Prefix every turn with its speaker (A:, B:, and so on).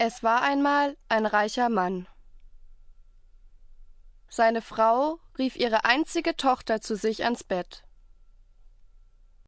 A: Es war einmal ein reicher Mann. Seine Frau rief ihre einzige Tochter zu sich ans Bett.